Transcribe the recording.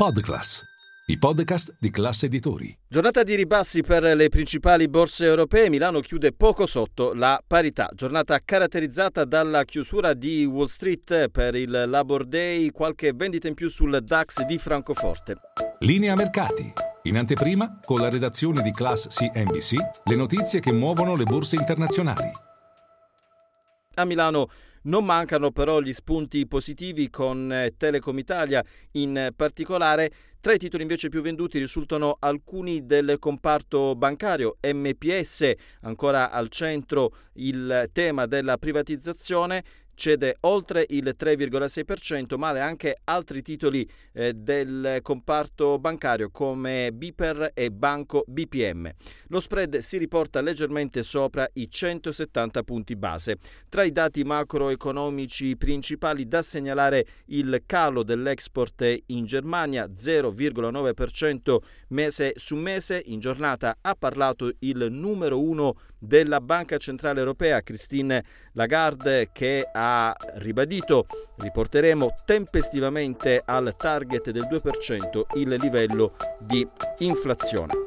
Podclass, i podcast di classe editori. Giornata di ribassi per le principali borse europee, Milano chiude poco sotto la parità. Giornata caratterizzata dalla chiusura di Wall Street per il Labor Day, qualche vendita in più sul DAX di Francoforte. Linea mercati. In anteprima, con la redazione di Class CNBC, le notizie che muovono le borse internazionali. A Milano non mancano però gli spunti positivi con eh, Telecom Italia in particolare. Tra i titoli invece più venduti risultano alcuni del comparto bancario, MPS, ancora al centro il tema della privatizzazione, cede oltre il 3,6%, male anche altri titoli eh, del comparto bancario come Biper e Banco BPM. Lo spread si riporta leggermente sopra i 170 punti base. Tra i dati macroeconomici principali da segnalare il calo dell'export in Germania 0,9% mese su mese. In giornata ha parlato il numero uno della Banca Centrale Europea, Christine Lagarde, che ha ribadito riporteremo tempestivamente al target del 2% il livello di inflazione.